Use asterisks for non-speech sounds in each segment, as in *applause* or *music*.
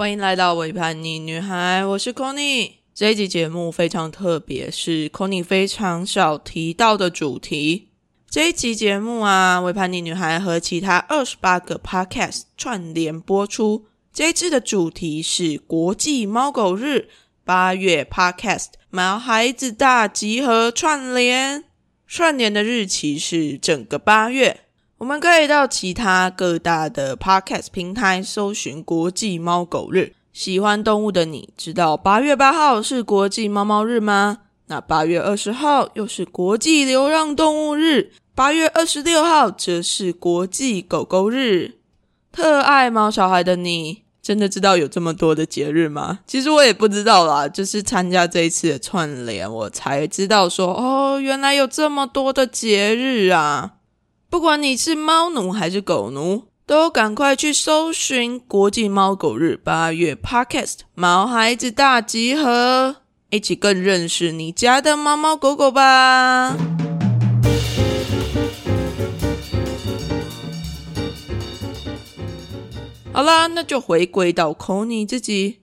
欢迎来到伪叛逆女孩，我是 Conny。这一集节目非常特别，是 Conny 非常少提到的主题。这一集节目啊，伪叛逆女孩和其他二十八个 Podcast 串联播出。这一次的主题是国际猫狗日，八月 Podcast 毛孩子大集合串联，串联的日期是整个八月。我们可以到其他各大的 podcast 平台搜寻“国际猫狗日”。喜欢动物的你知道八月八号是国际猫猫日吗？那八月二十号又是国际流浪动物日，八月二十六号则是国际狗狗日。特爱猫小孩的你，真的知道有这么多的节日吗？其实我也不知道啦，就是参加这一次的串联，我才知道说，哦，原来有这么多的节日啊！不管你是猫奴还是狗奴，都赶快去搜寻国际猫狗日八月 Podcast 毛孩子大集合，一起更认识你家的猫猫狗狗吧。好啦，那就回归到 c o n y 自己。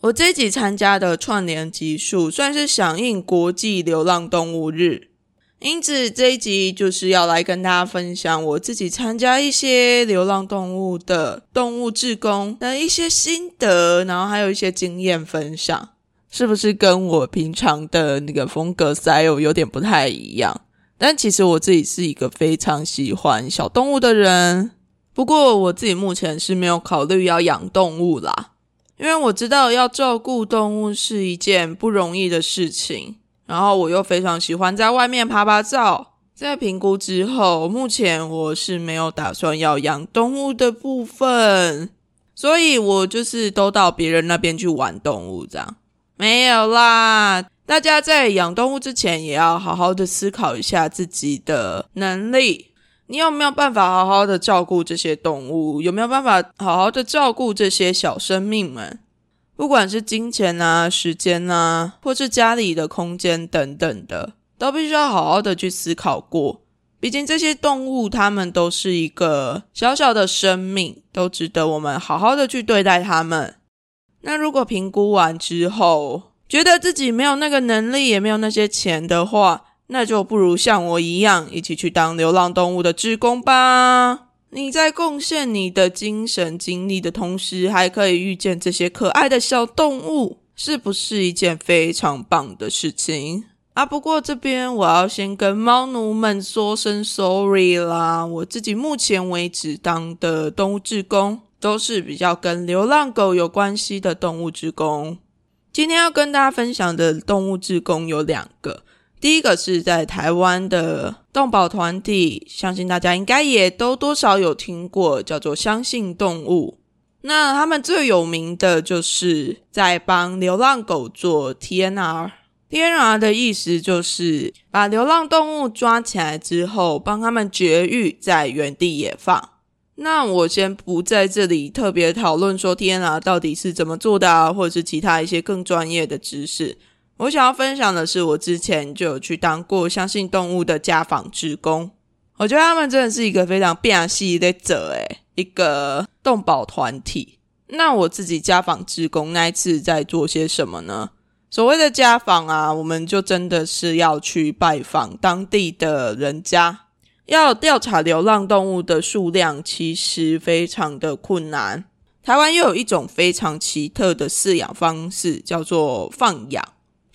我这集参加的串联集数算是响应国际流浪动物日。因此，这一集就是要来跟大家分享我自己参加一些流浪动物的动物志工的一些心得，然后还有一些经验分享，是不是跟我平常的那个风格 style 有点不太一样？但其实我自己是一个非常喜欢小动物的人，不过我自己目前是没有考虑要养动物啦，因为我知道要照顾动物是一件不容易的事情。然后我又非常喜欢在外面爬爬照，在评估之后，目前我是没有打算要养动物的部分，所以我就是都到别人那边去玩动物这样。没有啦，大家在养动物之前也要好好的思考一下自己的能力，你有没有办法好好的照顾这些动物？有没有办法好好的照顾这些小生命们？不管是金钱啊、时间啊，或是家里的空间等等的，都必须要好好的去思考过。毕竟这些动物，它们都是一个小小的生命，都值得我们好好的去对待它们。那如果评估完之后，觉得自己没有那个能力，也没有那些钱的话，那就不如像我一样，一起去当流浪动物的志工吧。你在贡献你的精神精力的同时，还可以遇见这些可爱的小动物，是不是一件非常棒的事情啊？不过这边我要先跟猫奴们说声 sorry 啦，我自己目前为止当的动物志工，都是比较跟流浪狗有关系的动物志工。今天要跟大家分享的动物志工有两个。第一个是在台湾的动保团体，相信大家应该也都多少有听过，叫做相信动物。那他们最有名的就是在帮流浪狗做 TNR。TNR 的意思就是把流浪动物抓起来之后，帮他们绝育，在原地野放。那我先不在这里特别讨论说 TNR 到底是怎么做的，啊，或者是其他一些更专业的知识。我想要分享的是，我之前就有去当过相信动物的家访职工。我觉得他们真的是一个非常变细的者，诶一个动保团体。那我自己家访职工那一次在做些什么呢？所谓的家访啊，我们就真的是要去拜访当地的人家，要调查流浪动物的数量，其实非常的困难。台湾又有一种非常奇特的饲养方式，叫做放养。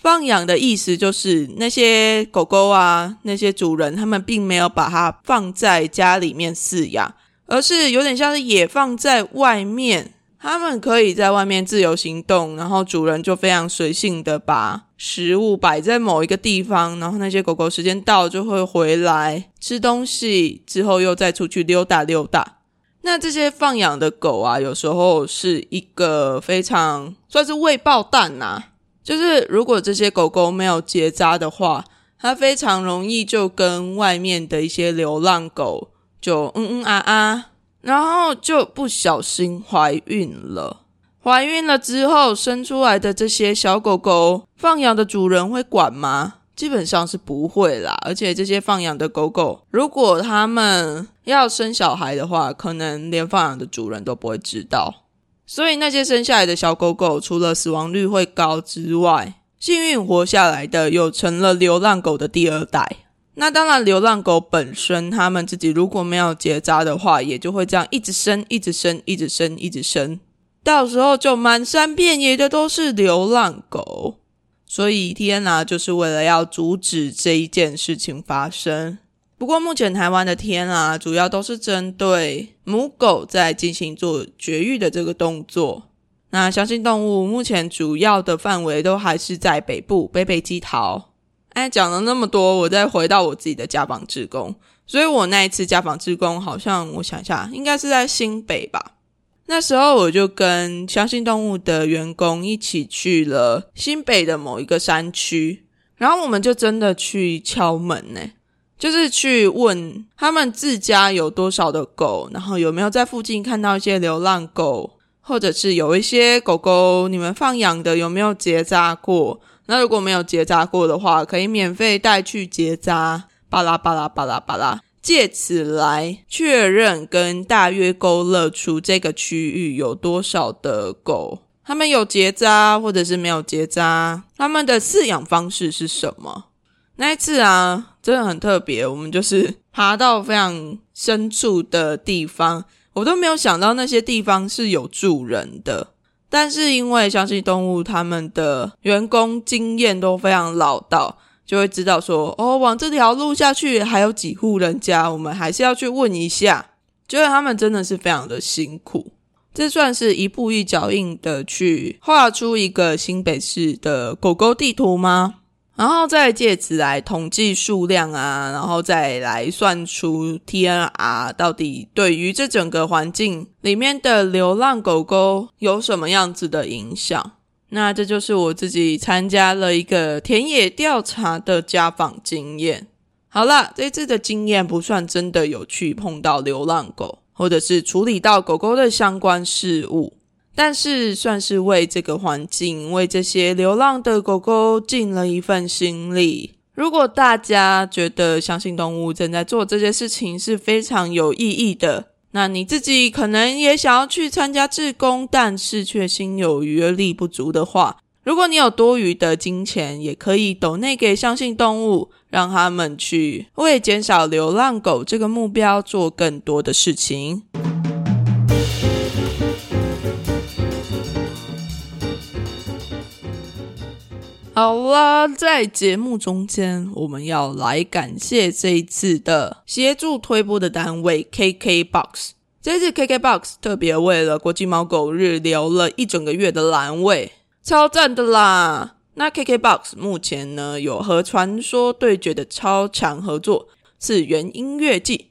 放养的意思就是那些狗狗啊，那些主人他们并没有把它放在家里面饲养，而是有点像是也放在外面，他们可以在外面自由行动，然后主人就非常随性的把食物摆在某一个地方，然后那些狗狗时间到就会回来吃东西，之后又再出去溜达溜达。那这些放养的狗啊，有时候是一个非常算是未爆弹呐。就是如果这些狗狗没有结扎的话，它非常容易就跟外面的一些流浪狗就嗯嗯啊啊，然后就不小心怀孕了。怀孕了之后生出来的这些小狗狗，放养的主人会管吗？基本上是不会啦。而且这些放养的狗狗，如果他们要生小孩的话，可能连放养的主人都不会知道。所以那些生下来的小狗狗，除了死亡率会高之外，幸运活下来的又成了流浪狗的第二代。那当然，流浪狗本身，它们自己如果没有结扎的话，也就会这样一直生，一直生，一直生，一直生，到时候就满山遍野的都是流浪狗。所以，天啊，就是为了要阻止这一件事情发生。不过，目前台湾的天啊，主要都是针对母狗在进行做绝育的这个动作。那相信动物目前主要的范围都还是在北部，北北基桃。哎，讲了那么多，我再回到我自己的家访志工。所以我那一次家访志工，好像我想一下，应该是在新北吧。那时候我就跟相信动物的员工一起去了新北的某一个山区，然后我们就真的去敲门呢，就是去问他们自家有多少的狗，然后有没有在附近看到一些流浪狗，或者是有一些狗狗你们放养的有没有结扎过。那如果没有结扎过的话，可以免费带去结扎，巴拉巴拉巴拉巴拉，借此来确认跟大约勾勒出这个区域有多少的狗，他们有结扎或者是没有结扎，他们的饲养方式是什么？那一次啊，真的很特别，我们就是 *laughs* 爬到非常深处的地方，我都没有想到那些地方是有住人的。但是因为相信动物，他们的员工经验都非常老道，就会知道说，哦，往这条路下去还有几户人家，我们还是要去问一下。觉得他们真的是非常的辛苦，这算是一步一脚印的去画出一个新北市的狗狗地图吗？然后再借此来统计数量啊，然后再来算出 TNR 到底对于这整个环境里面的流浪狗狗有什么样子的影响。那这就是我自己参加了一个田野调查的家访经验。好了，这次的经验不算真的有去碰到流浪狗，或者是处理到狗狗的相关事物。但是算是为这个环境、为这些流浪的狗狗尽了一份心力。如果大家觉得相信动物正在做这些事情是非常有意义的，那你自己可能也想要去参加志工，但是却心有余而力不足的话，如果你有多余的金钱，也可以抖内给相信动物，让他们去为减少流浪狗这个目标做更多的事情。好啦，在节目中间，我们要来感谢这一次的协助推播的单位 KKBOX。这次 KKBOX 特别为了国际猫狗日留了一整个月的栏位，超赞的啦！那 KKBOX 目前呢有和传说对决的超强合作次元音乐季，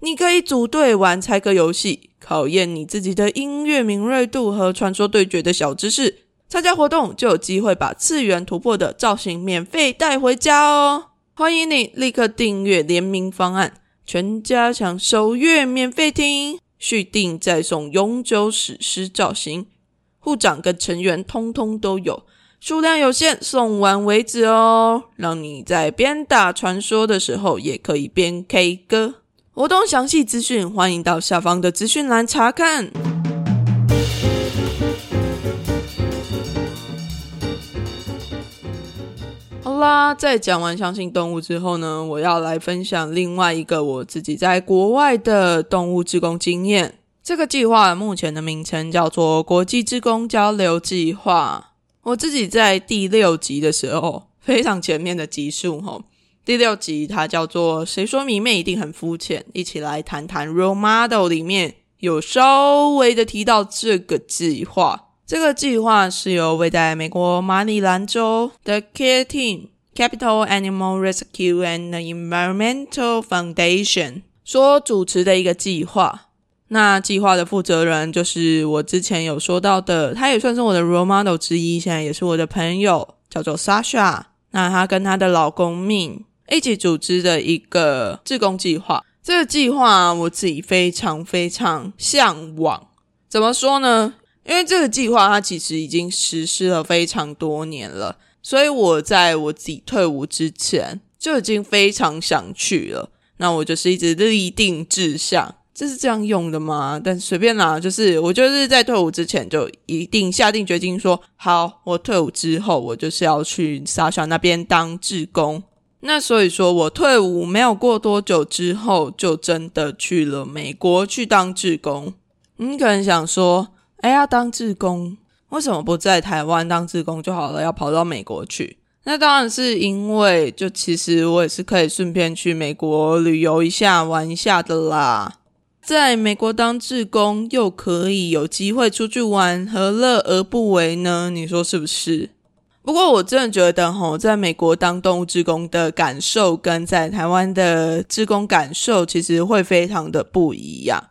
你可以组队玩猜歌游戏，考验你自己的音乐敏锐度和传说对决的小知识。参加活动就有机会把次元突破的造型免费带回家哦！欢迎你立刻订阅联名方案，全家享首月免费听，续订再送永久史诗造型，护长跟成员通通都有，数量有限，送完为止哦！让你在边打传说的时候也可以边 K 歌。活动详细资讯欢迎到下方的资讯栏查看。啦，在讲完相信动物之后呢，我要来分享另外一个我自己在国外的动物志工经验。这个计划目前的名称叫做国际志工交流计划。我自己在第六集的时候，非常前面的集数吼，第六集它叫做“谁说迷妹一定很肤浅”，一起来谈谈 role model 里面有稍微的提到这个计划。这个计划是由位在美国马里兰州的 Care Team Capital Animal Rescue and Environmental Foundation 所主持的一个计划。那计划的负责人就是我之前有说到的，他也算是我的 role model 之一，现在也是我的朋友，叫做 Sasha。那她跟她的老公 Min 一起组织的一个志工计划。这个计划我自己非常非常向往。怎么说呢？因为这个计划它其实已经实施了非常多年了，所以我在我自己退伍之前就已经非常想去了。那我就是一直立定志向，这是这样用的吗？但随便啦，就是我就是在退伍之前就一定下定决心说，好，我退伍之后我就是要去沙小那边当志工。那所以说我退伍没有过多久之后，就真的去了美国去当志工。你可能想说，哎呀，当志工为什么不在台湾当志工就好了，要跑到美国去？那当然是因为，就其实我也是可以顺便去美国旅游一下、玩一下的啦。在美国当志工，又可以有机会出去玩，何乐而不为呢？你说是不是？不过我真的觉得，吼，在美国当动物志工的感受，跟在台湾的志工感受，其实会非常的不一样。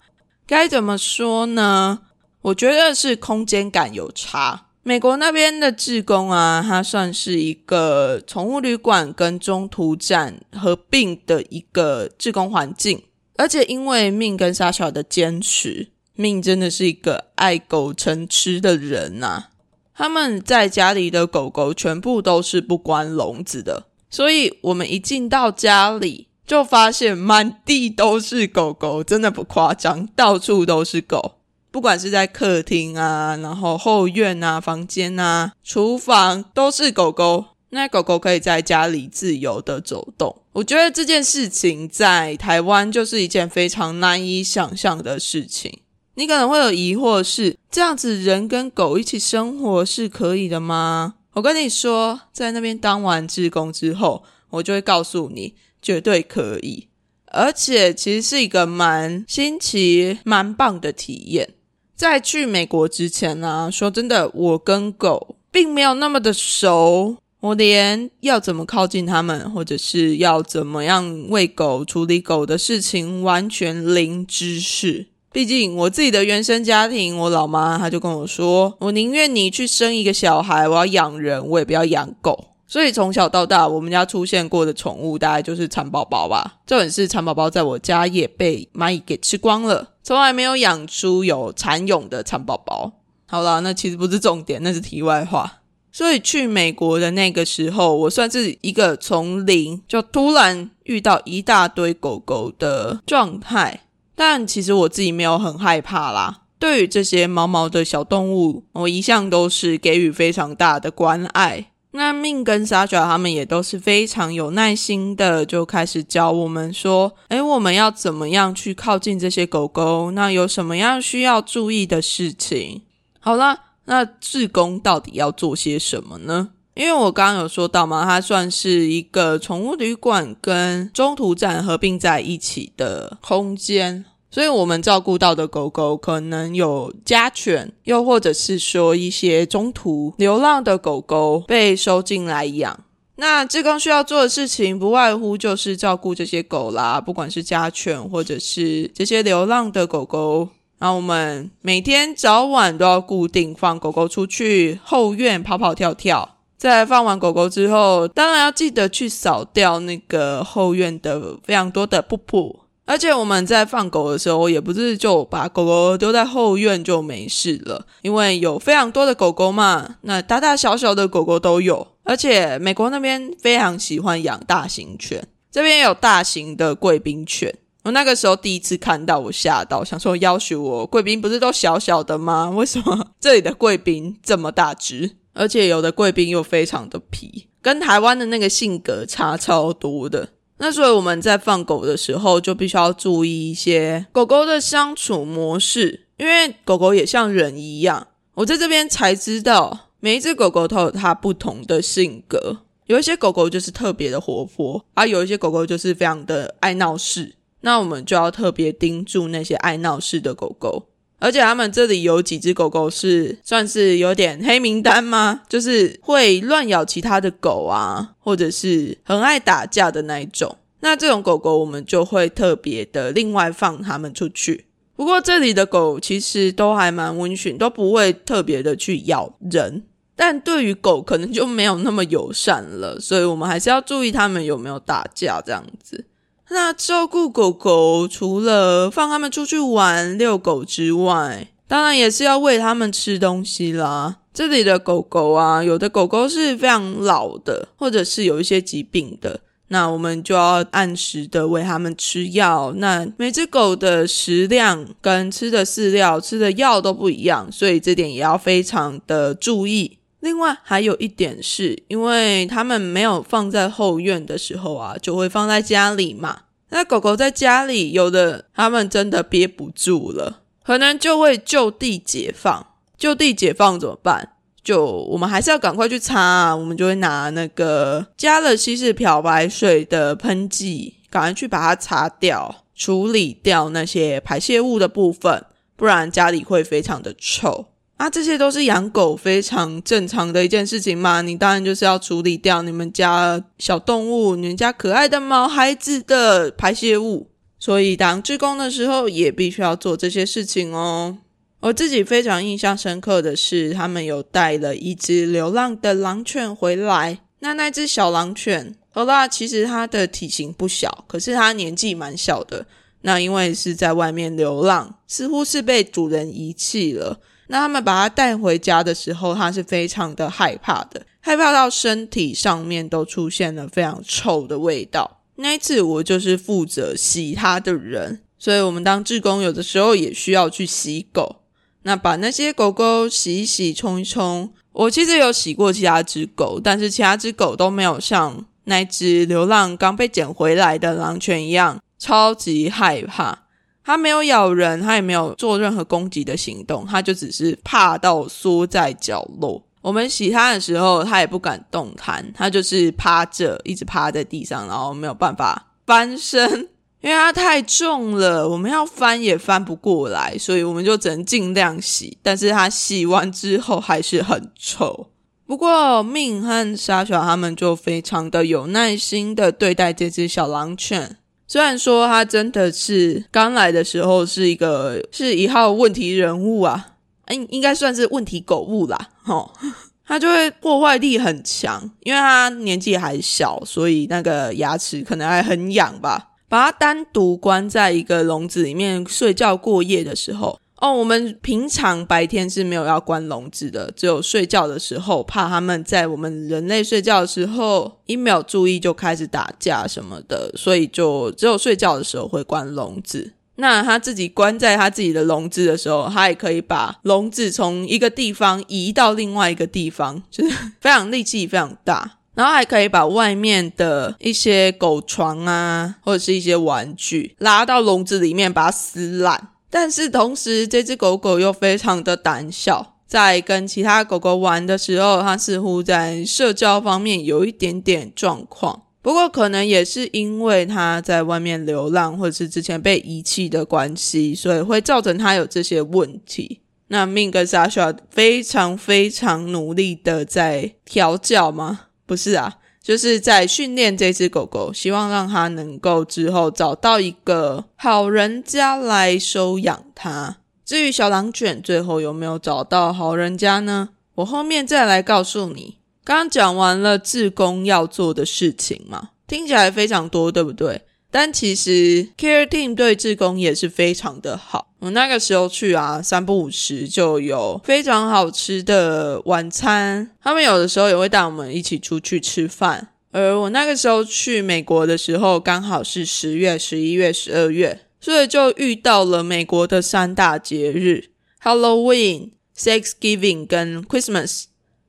该怎么说呢？我觉得是空间感有差。美国那边的志工啊，它算是一个宠物旅馆跟中途站合并的一个志工环境。而且因为命跟沙小的坚持，命真的是一个爱狗成痴的人呐。他们在家里的狗狗全部都是不关笼子的，所以我们一进到家里，就发现满地都是狗狗，真的不夸张，到处都是狗。不管是在客厅啊，然后后院啊、房间啊、厨房，都是狗狗。那狗狗可以在家里自由的走动，我觉得这件事情在台湾就是一件非常难以想象的事情。你可能会有疑惑，是这样子人跟狗一起生活是可以的吗？我跟你说，在那边当完志工之后，我就会告诉你，绝对可以，而且其实是一个蛮新奇、蛮棒的体验。在去美国之前呢，说真的，我跟狗并没有那么的熟。我连要怎么靠近他们，或者是要怎么样喂狗、处理狗的事情，完全零知识。毕竟我自己的原生家庭，我老妈她就跟我说：“我宁愿你去生一个小孩，我要养人，我也不要养狗。”所以从小到大，我们家出现过的宠物大概就是蚕宝宝吧。这本是蚕宝宝在我家也被蚂蚁给吃光了，从来没有养出有蚕蛹的蚕宝宝。好了，那其实不是重点，那是题外话。所以去美国的那个时候，我算是一个从零就突然遇到一大堆狗狗的状态，但其实我自己没有很害怕啦。对于这些毛毛的小动物，我一向都是给予非常大的关爱。那命跟沙爪他们也都是非常有耐心的，就开始教我们说：“诶，我们要怎么样去靠近这些狗狗？那有什么样需要注意的事情？”好了。那志工到底要做些什么呢？因为我刚刚有说到嘛，它算是一个宠物旅馆跟中途站合并在一起的空间，所以我们照顾到的狗狗可能有家犬，又或者是说一些中途流浪的狗狗被收进来养。那志工需要做的事情，不外乎就是照顾这些狗啦，不管是家犬或者是这些流浪的狗狗。然后我们每天早晚都要固定放狗狗出去后院跑跑跳跳。在放完狗狗之后，当然要记得去扫掉那个后院的非常多的瀑布。而且我们在放狗的时候，也不是就把狗狗丢在后院就没事了，因为有非常多的狗狗嘛，那大大小小的狗狗都有。而且美国那边非常喜欢养大型犬，这边有大型的贵宾犬。我那个时候第一次看到，我吓到，想说要求我贵宾不是都小小的吗？为什么这里的贵宾这么大只？而且有的贵宾又非常的皮，跟台湾的那个性格差超多的。那所以我们在放狗的时候，就必须要注意一些狗狗的相处模式，因为狗狗也像人一样。我在这边才知道，每一只狗狗都有它不同的性格，有一些狗狗就是特别的活泼，而有一些狗狗就是非常的爱闹事。那我们就要特别盯住那些爱闹事的狗狗，而且他们这里有几只狗狗是算是有点黑名单吗？*laughs* 就是会乱咬其他的狗啊，或者是很爱打架的那一种。那这种狗狗我们就会特别的另外放它们出去。不过这里的狗其实都还蛮温驯，都不会特别的去咬人，但对于狗可能就没有那么友善了，所以我们还是要注意它们有没有打架这样子。那照顾狗狗，除了放它们出去玩、遛狗之外，当然也是要喂它们吃东西啦。这里的狗狗啊，有的狗狗是非常老的，或者是有一些疾病的，那我们就要按时的喂它们吃药。那每只狗的食量跟吃的饲料、吃的药都不一样，所以这点也要非常的注意。另外还有一点是，因为它们没有放在后院的时候啊，就会放在家里嘛。那狗狗在家里，有的它们真的憋不住了，可能就会就地解放。就地解放怎么办？就我们还是要赶快去擦啊！我们就会拿那个加了稀释漂白水的喷剂，赶快去把它擦掉，处理掉那些排泄物的部分，不然家里会非常的臭啊！这些都是养狗非常正常的一件事情嘛。你当然就是要处理掉你们家小动物、你们家可爱的毛孩子的排泄物，所以当职工的时候也必须要做这些事情哦。我自己非常印象深刻的是，他们有带了一只流浪的狼犬回来。那那只小狼犬，好啦，其实它的体型不小，可是它年纪蛮小的。那因为是在外面流浪，似乎是被主人遗弃了。那他们把它带回家的时候，它是非常的害怕的，害怕到身体上面都出现了非常臭的味道。那一次我就是负责洗它的人，所以我们当志工有的时候也需要去洗狗。那把那些狗狗洗一洗、冲一冲。我其实有洗过其他只狗，但是其他只狗都没有像那只流浪刚被捡回来的狼犬一样超级害怕。它没有咬人，它也没有做任何攻击的行动，它就只是怕到缩在角落。我们洗它的时候，它也不敢动弹，它就是趴着，一直趴在地上，然后没有办法翻身。因为它太重了，我们要翻也翻不过来，所以我们就只能尽量洗。但是它洗完之后还是很臭。不过命和沙小他们就非常的有耐心的对待这只小狼犬。虽然说它真的是刚来的时候是一个是一号问题人物啊，应应该算是问题狗物啦。吼，*laughs* 它就会破坏力很强，因为它年纪还小，所以那个牙齿可能还很痒吧。把它单独关在一个笼子里面睡觉过夜的时候，哦，我们平常白天是没有要关笼子的，只有睡觉的时候，怕他们在我们人类睡觉的时候一没有注意就开始打架什么的，所以就只有睡觉的时候会关笼子。那他自己关在他自己的笼子的时候，他也可以把笼子从一个地方移到另外一个地方，就是 *laughs* 非常力气非常大。然后还可以把外面的一些狗床啊，或者是一些玩具拉到笼子里面，把它撕烂。但是同时，这只狗狗又非常的胆小，在跟其他狗狗玩的时候，它似乎在社交方面有一点点状况。不过，可能也是因为它在外面流浪，或者是之前被遗弃的关系，所以会造成它有这些问题。那命跟 Sasha 非常非常努力的在调教吗？不是啊，就是在训练这只狗狗，希望让它能够之后找到一个好人家来收养它。至于小狼犬最后有没有找到好人家呢？我后面再来告诉你。刚刚讲完了志工要做的事情嘛，听起来非常多，对不对？但其实 Care Team 对志工也是非常的好。我那个时候去啊，三不五时就有非常好吃的晚餐。他们有的时候也会带我们一起出去吃饭。而我那个时候去美国的时候，刚好是十月、十一月、十二月，所以就遇到了美国的三大节日：Halloween、Thanksgiving 跟 Christmas（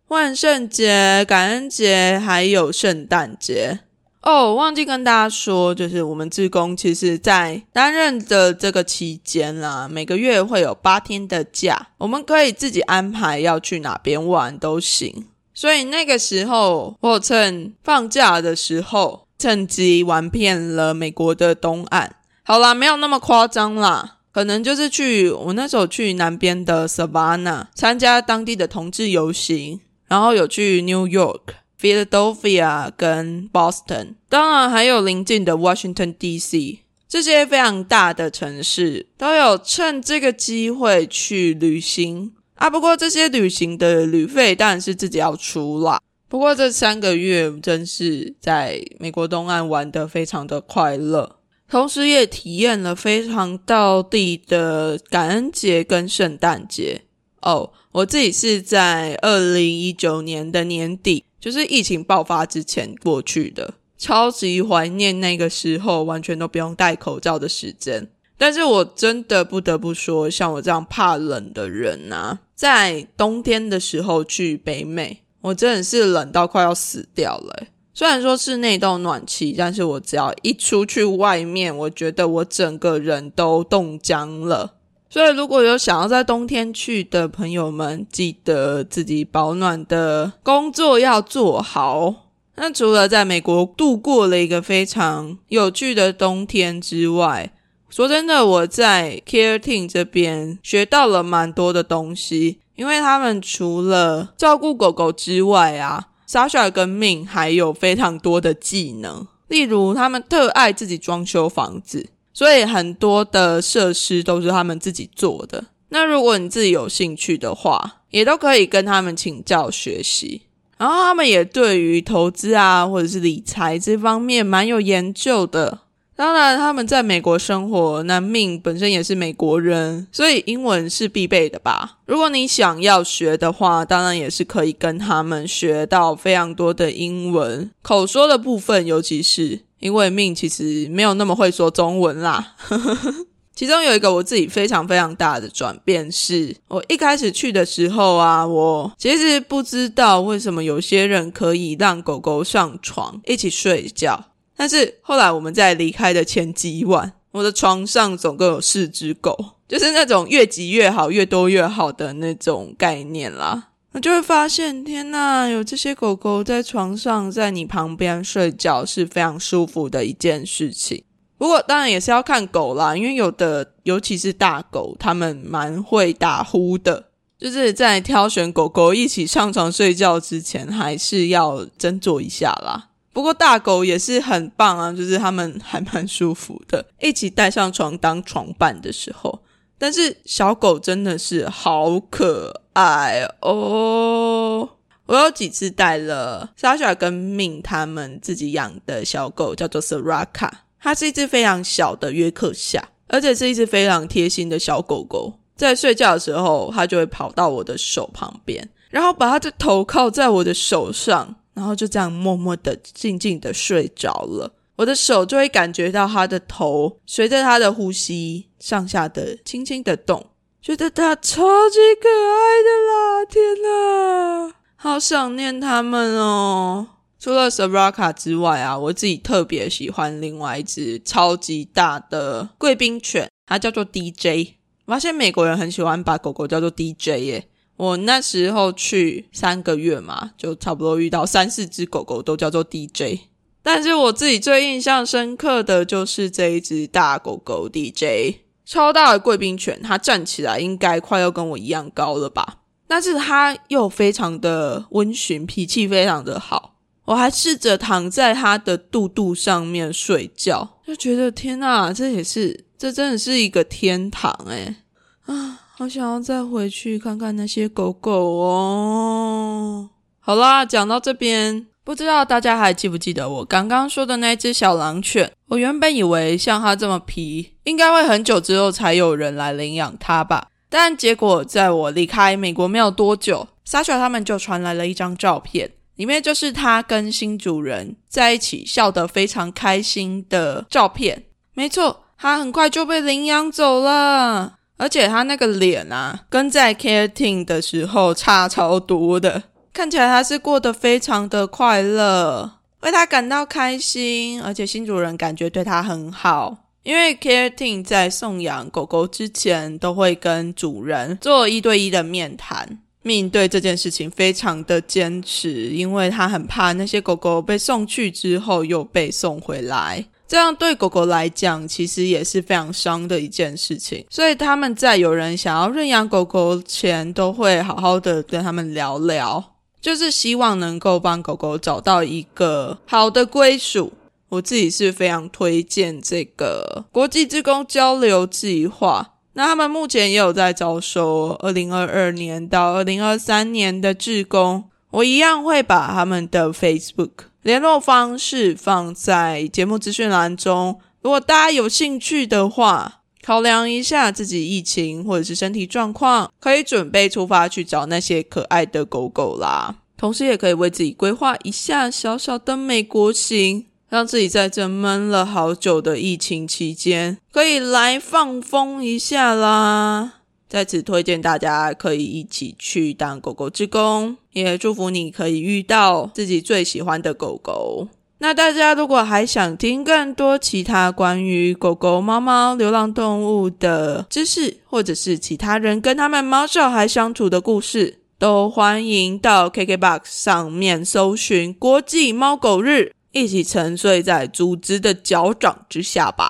万圣节、感恩节）还有圣诞节。哦，我忘记跟大家说，就是我们志工其实，在担任的这个期间啦，每个月会有八天的假，我们可以自己安排要去哪边玩都行。所以那个时候，我趁放假的时候，趁机玩遍了美国的东岸。好啦，没有那么夸张啦，可能就是去我那时候去南边的 Savannah 参加当地的同志游行，然后有去 New York。Philadelphia 跟 Boston，当然还有邻近的 Washington D.C. 这些非常大的城市，都有趁这个机会去旅行啊。不过这些旅行的旅费当然是自己要出啦。不过这三个月真是在美国东岸玩的非常的快乐，同时也体验了非常道地的感恩节跟圣诞节哦。我自己是在二零一九年的年底。就是疫情爆发之前过去的，超级怀念那个时候完全都不用戴口罩的时间。但是我真的不得不说，像我这样怕冷的人啊，在冬天的时候去北美，我真的是冷到快要死掉了。虽然说是内洞暖气，但是我只要一出去外面，我觉得我整个人都冻僵了。所以如果有想要在冬天去的朋友们，记得自己保暖的工作要做好。那除了在美国度过了一个非常有趣的冬天之外，说真的，我在 Care Team 这边学到了蛮多的东西，因为他们除了照顾狗狗之外啊。Sasha 跟 Min 还有非常多的技能，例如他们特爱自己装修房子，所以很多的设施都是他们自己做的。那如果你自己有兴趣的话，也都可以跟他们请教学习。然后他们也对于投资啊或者是理财这方面蛮有研究的。当然，他们在美国生活，那命本身也是美国人，所以英文是必备的吧。如果你想要学的话，当然也是可以跟他们学到非常多的英文口说的部分，尤其是因为命其实没有那么会说中文啦。*laughs* 其中有一个我自己非常非常大的转变，是我一开始去的时候啊，我其实不知道为什么有些人可以让狗狗上床一起睡觉。但是后来我们在离开的前几晚，我的床上总共有四只狗，就是那种越挤越好、越多越好的那种概念啦。我就会发现，天呐，有这些狗狗在床上，在你旁边睡觉是非常舒服的一件事情。不过当然也是要看狗啦，因为有的尤其是大狗，它们蛮会打呼的。就是在挑选狗狗一起上床睡觉之前，还是要斟酌一下啦。不过大狗也是很棒啊，就是它们还蛮舒服的，一起带上床当床伴的时候。但是小狗真的是好可爱哦！我有几次带了 Sasha 跟敏他们自己养的小狗，叫做 Saraka，它是一只非常小的约克夏，而且是一只非常贴心的小狗狗。在睡觉的时候，它就会跑到我的手旁边，然后把它的头靠在我的手上。然后就这样默默的、静静的睡着了。我的手就会感觉到它的头随着它的呼吸上下的轻轻的动，觉得他超级可爱的啦！天哪，好想念他们哦。除了 Saraka 之外啊，我自己特别喜欢另外一只超级大的贵宾犬，它叫做 DJ。发现美国人很喜欢把狗狗叫做 DJ 耶。我那时候去三个月嘛，就差不多遇到三四只狗狗都叫做 DJ，但是我自己最印象深刻的就是这一只大狗狗 DJ，超大的贵宾犬，它站起来应该快要跟我一样高了吧，但是它又非常的温驯，脾气非常的好，我还试着躺在它的肚肚上面睡觉，就觉得天呐，这也是，这真的是一个天堂诶啊！好想要再回去看看那些狗狗哦！好啦，讲到这边，不知道大家还记不记得我刚刚说的那只小狼犬？我原本以为像它这么皮，应该会很久之后才有人来领养它吧。但结果在我离开美国没有多久，Sasha 他们就传来了一张照片，里面就是它跟新主人在一起笑得非常开心的照片。没错，它很快就被领养走了。而且他那个脸啊，跟在 Care Team 的时候差超多的，看起来他是过得非常的快乐，为他感到开心。而且新主人感觉对他很好，因为 Care Team 在送养狗狗之前都会跟主人做一对一的面谈，面对这件事情非常的坚持，因为他很怕那些狗狗被送去之后又被送回来。这样对狗狗来讲，其实也是非常伤的一件事情。所以他们在有人想要认养狗狗前，都会好好的跟他们聊聊，就是希望能够帮狗狗找到一个好的归属。我自己是非常推荐这个国际职工交流计划。那他们目前也有在招收二零二二年到二零二三年的志工。我一样会把他们的 Facebook。联络方式放在节目资讯栏中。如果大家有兴趣的话，考量一下自己疫情或者是身体状况，可以准备出发去找那些可爱的狗狗啦。同时，也可以为自己规划一下小小的美国行。让自己在这闷了好久的疫情期间，可以来放风一下啦。在此推荐大家可以一起去当狗狗之工，也祝福你可以遇到自己最喜欢的狗狗。那大家如果还想听更多其他关于狗狗、猫猫、流浪动物的知识，或者是其他人跟他们猫小孩相处的故事，都欢迎到 KKBOX 上面搜寻“国际猫狗日”，一起沉睡在组织的脚掌之下吧。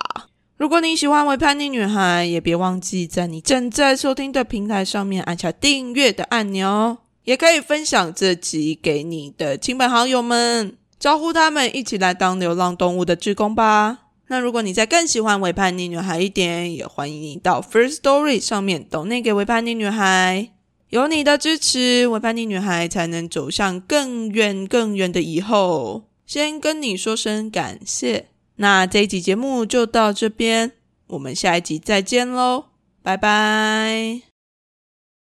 如果你喜欢《微叛逆女孩》，也别忘记在你正在收听的平台上面按下订阅的按钮，也可以分享这集给你的亲朋好友们。招呼他们一起来当流浪动物的志工吧。那如果你再更喜欢维叛逆女孩一点，也欢迎你到 First Story 上面抖内给维叛逆女孩。有你的支持，维叛逆女孩才能走向更远更远的以后。先跟你说声感谢。那这一集节目就到这边，我们下一集再见喽，拜拜。